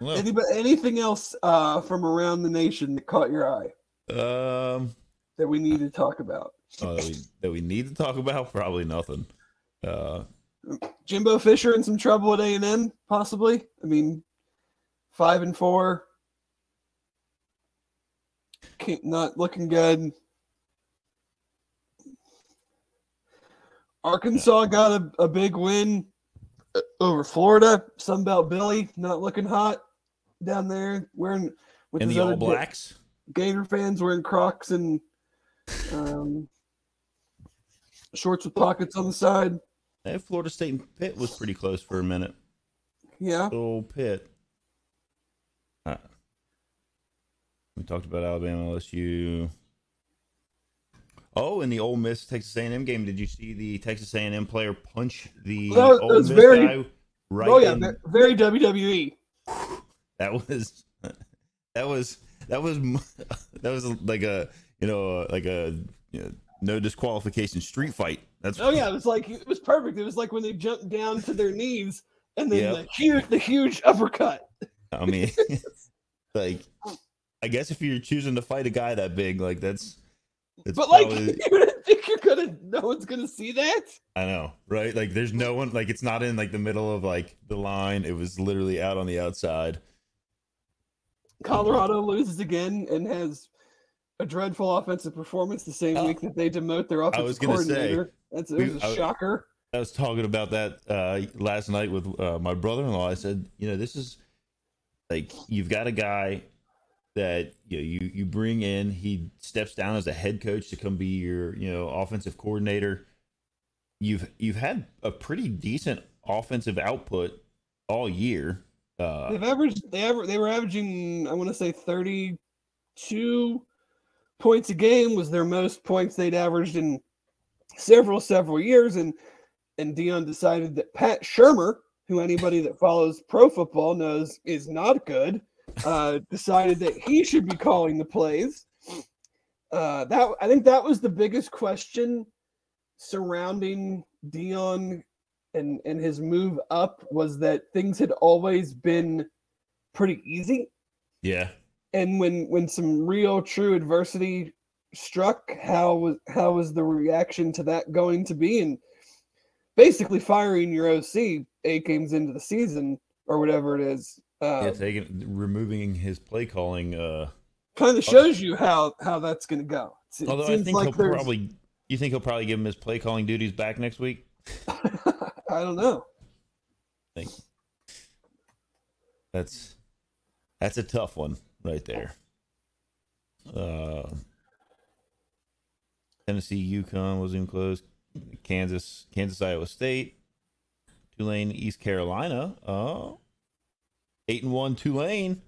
Anybody, anything else uh, from around the nation that caught your eye um, that we need to talk about? oh, that, we, that we need to talk about probably nothing. Uh, Jimbo Fisher in some trouble at A and M, possibly. I mean, five and four, not looking good. Arkansas got a, a big win uh, over Florida. Sunbelt Billy not looking hot down there, wearing with and the All Blacks. Gator fans wearing Crocs and um, shorts with pockets on the side. That Florida State and Pitt was pretty close for a minute. Yeah, Little Pitt. Uh, we talked about Alabama, LSU. Oh, in the Ole Miss Texas A&M game, did you see the Texas A&M player punch the was- Ole Miss very- guy right? oh yeah, in- very. WWE. that was that was that was that was like a you know like a you know, no disqualification street fight. That's Oh yeah, it was like it was perfect. It was like when they jumped down to their knees and then Yep. the huge the huge uppercut. I mean, like, I guess if you're choosing to fight a guy that big, like that's, it's But like probably- you would think you're gonna no one's gonna see that. I know, right? Like, there's no one, like, it's not in like the middle of like the line. It was literally out on the outside. Colorado loses again and has a dreadful offensive performance the same Oh. week that they demote their offensive was gonna say, coordinator. That's it we- was a I- shocker. I was talking about that uh, last night with uh, my brother-in-law. I said, you know, this is like you've got a guy that you know, you you bring in. He steps down as a head coach to come be your you know offensive coordinator. You've you've had a pretty decent offensive output all year. Uh, They've averaged they ever they were averaging I want to say thirty two points a game was their most points they'd averaged in several several years and and Deion decided that Pat Shurmur, who anybody that follows pro football knows is not good, uh, decided that he should be calling the plays. uh, that I think that was the biggest question surrounding Deion and and his move up was that things had always been pretty easy. Yeah. And when when some real true adversity struck, how was how was the reaction to that going to be? And basically firing your OC eight games into the season or whatever it is. Uh, yeah, taking removing his play calling. Uh, kind of shows you how how that's going to go. It although I think like he'll there's... probably, you think he'll probably give him his play calling duties back next week. I don't know. Think that's that's a tough one right there. Uh, Tennessee, UConn was even close. Kansas, Kansas, Iowa State, Tulane, East Carolina. Oh, eight and one Tulane.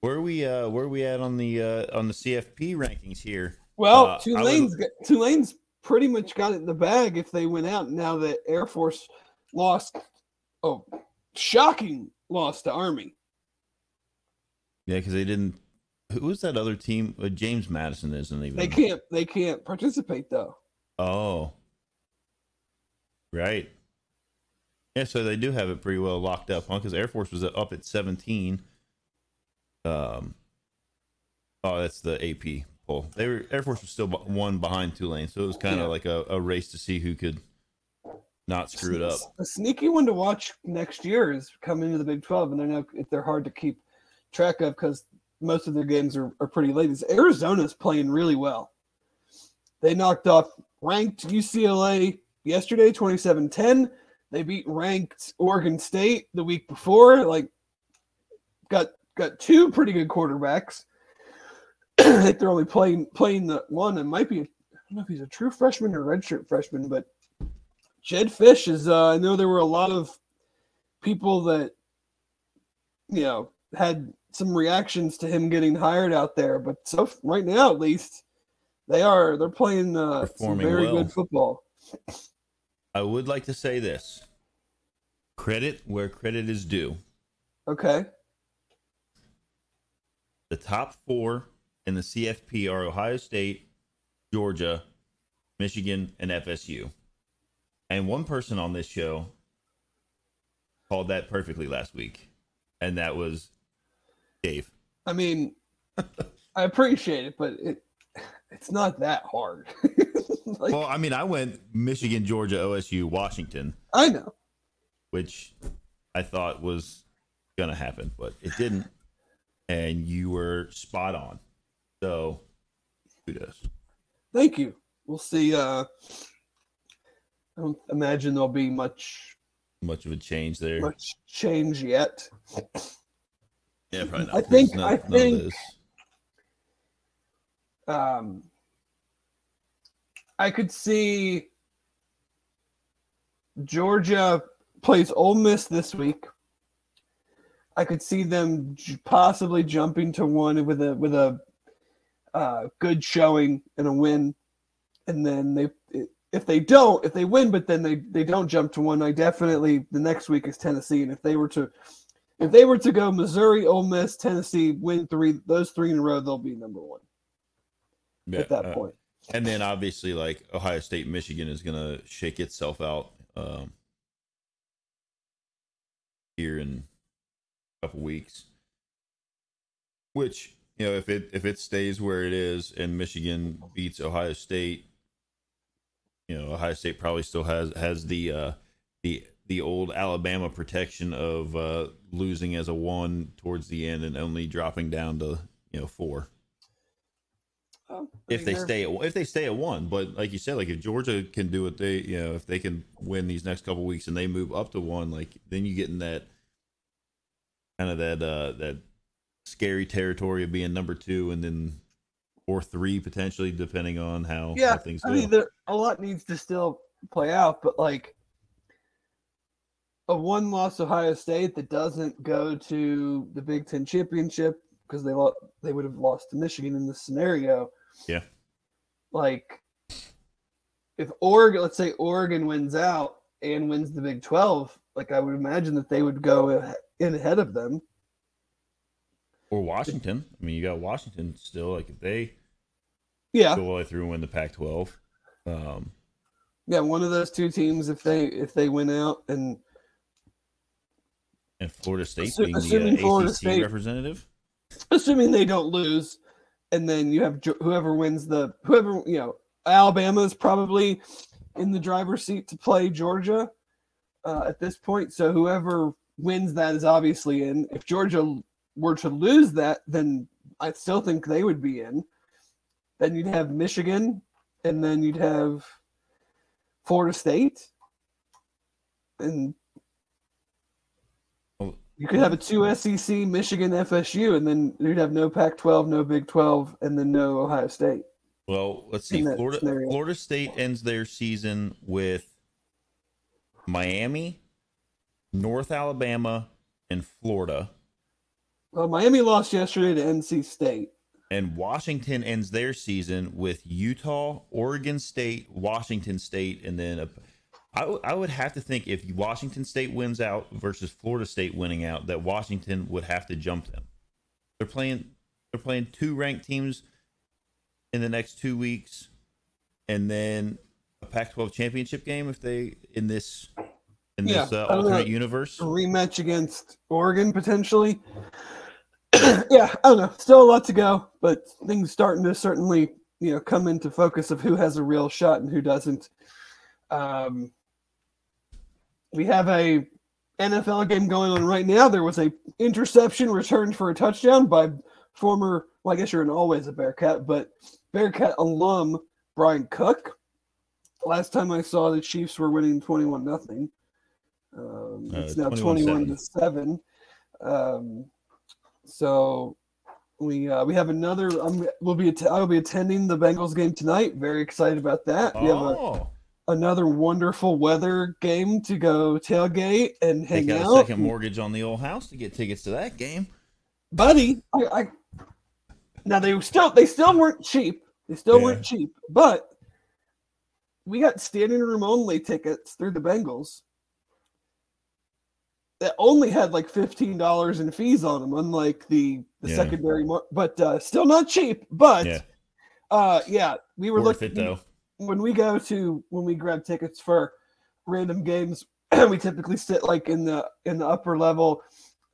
Where are we? Uh, where are we at on the uh, on the CFP rankings here? Well, uh, Tulane's would... Tulane's pretty much got it in the bag if they went out. Now that Air Force lost, oh, shocking loss to Army. Yeah, because they didn't. Who was that other team? Uh, James Madison isn't even. They can't. They can't participate though. Oh, right. Yeah, so they do have it pretty well locked up, huh? Because Air Force was up at seventeen. Um. Oh, that's the AP poll. They were Air Force was still one behind Tulane, so it was kind of yeah. like a, a race to see who could not screw it up. A sneaky one to watch next year is coming into the Big Twelve, and I know they're hard to keep track of because most of their games are, are pretty late. Is Arizona's playing really well. They knocked off ranked UCLA yesterday, 27-10. They beat ranked Oregon State the week before. Like got got two pretty good quarterbacks. I think they're only playing playing the one and might be I don't know if he's a true freshman or redshirt freshman, but Jedd Fisch is uh, I know there were a lot of people that you know had some reactions to him getting hired out there, but so right now at least they are they're playing uh, some very well. good football. I would like to say this: credit where credit is due. Okay. The top four in the CFP are Ohio State, Georgia, Michigan, and FSU. And one person on this show called that perfectly last week, and that was Dave. I mean, I appreciate it, but it it's not that hard. like, well, I mean, I went Michigan, Georgia, OSU, Washington. I know. Which I thought was going to happen, but it didn't. And you were spot on. So, kudos. Thank you. We'll see. Uh, I don't imagine there'll be much much of a change there. Much change yet. Yeah, probably not. I think. Not, I think. Um, I could see Georgia plays Ole Miss this week. I could see them possibly jumping to one with a with a uh, good showing and a win, and then they if they don't if they win, but then they they don't jump to one. I definitely the next week is Tennessee, and if they were to if they were to go Missouri, Ole Miss, Tennessee, win three those three in a row, they'll be number one yeah, at that uh, point. And then obviously, like Ohio State, Michigan is going to shake itself out um, here in a couple weeks. Which you know, if it if it stays where it is and Michigan beats Ohio State, you know, Ohio State probably still has has the uh, the the old Alabama protection of uh, losing as a one towards the end and only dropping down to you know four. Oh, if they stay at if they stay at one, but like you said, like if Georgia can do it, they you know if they can win these next couple weeks and they move up to one, like then you get in that kind of that uh that scary territory of being number two and then or three potentially, depending on how, yeah, how things go. I mean, there, a lot needs to still play out, but like a one loss Ohio State that doesn't go to the Big Ten championship because they lost, they would have lost to Michigan in this scenario. Yeah. Like if Oregon, let's say Oregon wins out and wins the Big 12, like I would imagine that they would go in ahead of them. Or Washington. I mean, you got Washington still. Like if they Yeah, go all the way through and win the Pac-12. Um, yeah, one of those two teams if they if they win out and and Florida State Assu- being the uh, Florida ACC State- representative. assuming they don't lose, and then you have whoever wins the whoever you know Alabama is probably in the driver's seat to play Georgia uh, at this point. So whoever wins that is obviously in. If Georgia were to lose that, then I still think they would be in. Then you'd have Michigan, and then you'd have Florida State, and. You could have a two SEC, Michigan, FSU, and then you'd have no Pac-12, no Big 12, and then no Ohio State. Well, let's see. Florida scenario. Florida State ends their season with Miami, North Alabama, and Florida. Well, Miami lost yesterday to NC State. And Washington ends their season with Utah, Oregon State, Washington State, and then a, I, w- I would have to think if Washington State wins out versus Florida State winning out, that Washington would have to jump them. They're playing they're playing two ranked teams in the next two weeks, and then a Pac-12 championship game if they in this in this uh, know. alternate universe. A rematch against Oregon potentially. yeah, I don't know. Still a lot to go, but things starting to certainly you know come into focus of who has a real shot and who doesn't. Um, we have a NFL game going on right now. There was a interception returned for a touchdown by former. Well, I guess you're an always a Bearcat, but Bearcat alum Bryan Cook. Last time I saw the Chiefs were winning twenty-one nothing. Um, Uh, it's now 21-7. to seven. Um, so we uh, we have another. Um, we'll be att- I'll be attending the Bengals game tonight. Very excited about that. We have a, Oh, another wonderful weather game to go tailgate and hang out out. a second mortgage on the old house to get tickets to that game. buddy. I, I now they still they still weren't cheap. They still Yeah. weren't cheap, but we got standing room only tickets through the Bengals that only had like fifteen dollars in fees on them, unlike the the Yeah. secondary. Mar- but uh, still not cheap. But Yeah. uh, yeah, we were Worth looking it though. When we go to when we grab tickets for random games we typically sit like in the in the upper level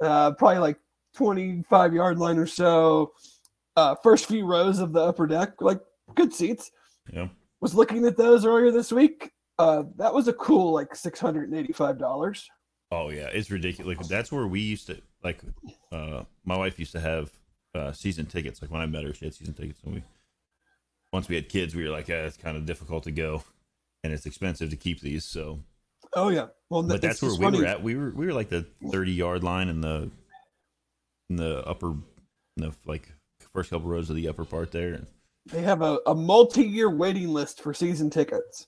uh probably like 25 yard line or so uh first few rows of the upper deck like good seats Yeah. was looking at those earlier this week uh that was a cool like $685 Oh yeah, it's ridiculous. Like, that's where we used to like. Uh, my wife used to have uh, season tickets. Like when I met her, she had season tickets, and we once we had kids, we were like, yeah, it's kind of difficult to go, and it's expensive to keep these. So, oh yeah well but that's where we funny. were at. We were we were like the thirty yard line in the in the upper, in the like first couple rows of the upper part there. they have a, a multi-year waiting list for season tickets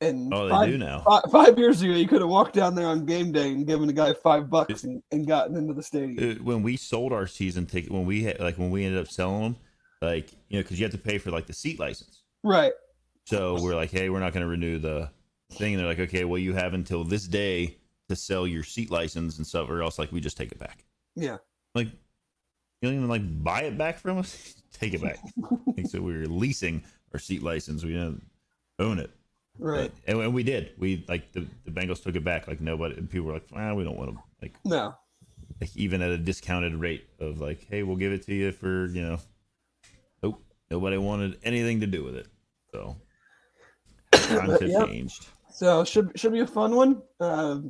and Oh, they five- do now. Five, five years ago, you could have walked down there on game day and given a guy five bucks and, and gotten into the stadium. Uh, when we sold our season ticket, when we had like when we ended up selling them, like you know, because you have to pay for like the seat license. Right. So we're like, hey, we're not going to renew the thing. And they're like, okay, well, you have until this day to sell your seat license and stuff, or else like we just take it back. Yeah. Like, you don't even like buy it back from us. take it back. like, so we were leasing our seat license. We didn't own it. Right. But- and, and we did. We like the, the Bengals took it back. Like nobody. And people were like, ah, we don't want them. Like, No. like even at a discounted rate of like, hey, we'll give it to you for you know. Nobody wanted anything to do with it. So times have Yep. changed. So should should be a fun one. Uh,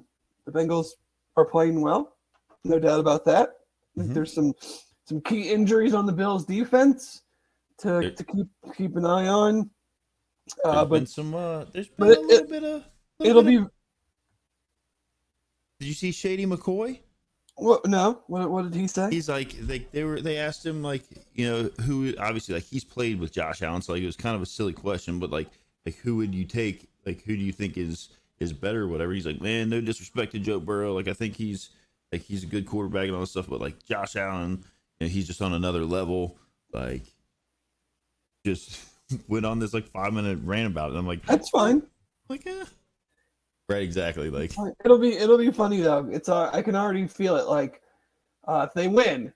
the Bengals are playing well, no doubt about that. Mhm. there's some some key injuries on the Bills defense to, There- to keep keep an eye on. Uh, There's been but some. Uh, there's been a it- little bit of. it'll bit be of- did you see Shady McCoy? What? No, what, what did he say? He's like they they were they asked him like you know who obviously like he's played with Josh Allen so like it was kind of a silly question but like like who would you take like who do you think is is better or whatever he's like man no disrespect to Joe Burrow like I think he's like he's a good quarterback and all this stuff but like Josh Allen you know, he's just on another level like just went on this like five minute rant about it I'm like That's fine. like eh. Right exactly like It'll be it'll be funny though. It's uh, I can already feel it. Like uh, if they win,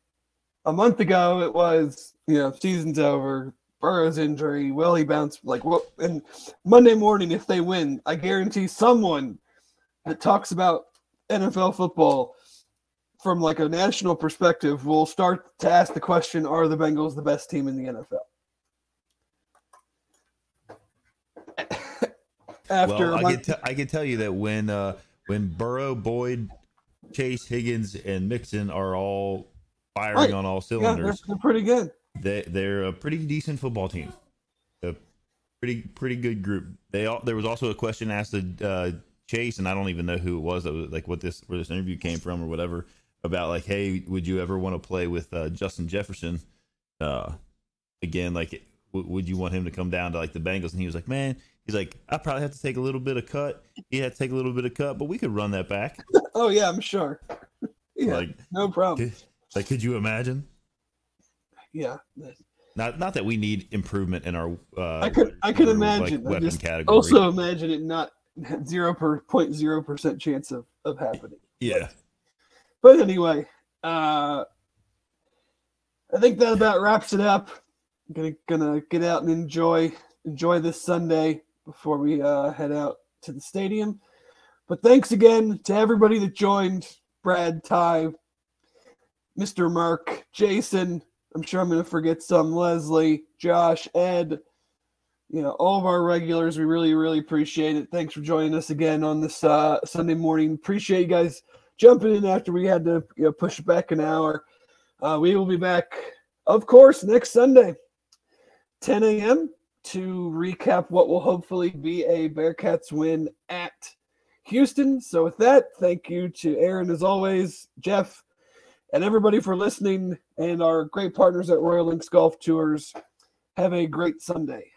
a month ago it was you know season's over. Burrow's injury, will he bounce? Like what? And Monday morning, if they win, I guarantee someone that talks about NFL football from like a national perspective will start to ask the question: Are the Bengals the best team in the NFL? After well, I can, t- I can tell you that when uh, when Burrow, Boyd, Chase, Higgins, and Mixon are all firing right. on all cylinders, yeah, they're, they're pretty good they they're a pretty decent football team. A pretty pretty good group. They all there was also a question asked to uh, Chase, and I don't even know who it was that was like what this where this interview came from or whatever about like, hey, would you ever want to play with uh, Justin Jefferson? Uh, again, like, w- would you want him to come down to like the Bengals? And he was like, man, he's like, I probably have to take a little bit of cut. He had to take a little bit of cut, but we could run that back. oh yeah, I'm sure. yeah, like no problem. Could, like, could you imagine? yeah. Not not that we need improvement in our. Uh, I could I could imagine. Like, weapon category. Also imagine it not zero per point zero percent chance of of happening. Yeah. But, but anyway, uh, I think that about wraps it up. I'm gonna gonna get out and enjoy enjoy this Sunday before we uh, head out to the stadium. But thanks again to everybody that joined. Brad, Ty, Mr. Mark, Jason, I'm sure I'm going to forget some. Leslie, Josh, Ed, you know, all of our regulars. We really, really appreciate it. Thanks for joining us again on this uh, Sunday morning. Appreciate you guys jumping in after we had to you know, push back an hour. Uh, we will be back, of course, next Sunday, 10 a.m. to recap what will hopefully be a Bearcats win at Houston. So, with that, thank you to Aaron as always, Jeff and everybody for listening and our great partners at Royal Links Golf Tours. Have a great Sunday.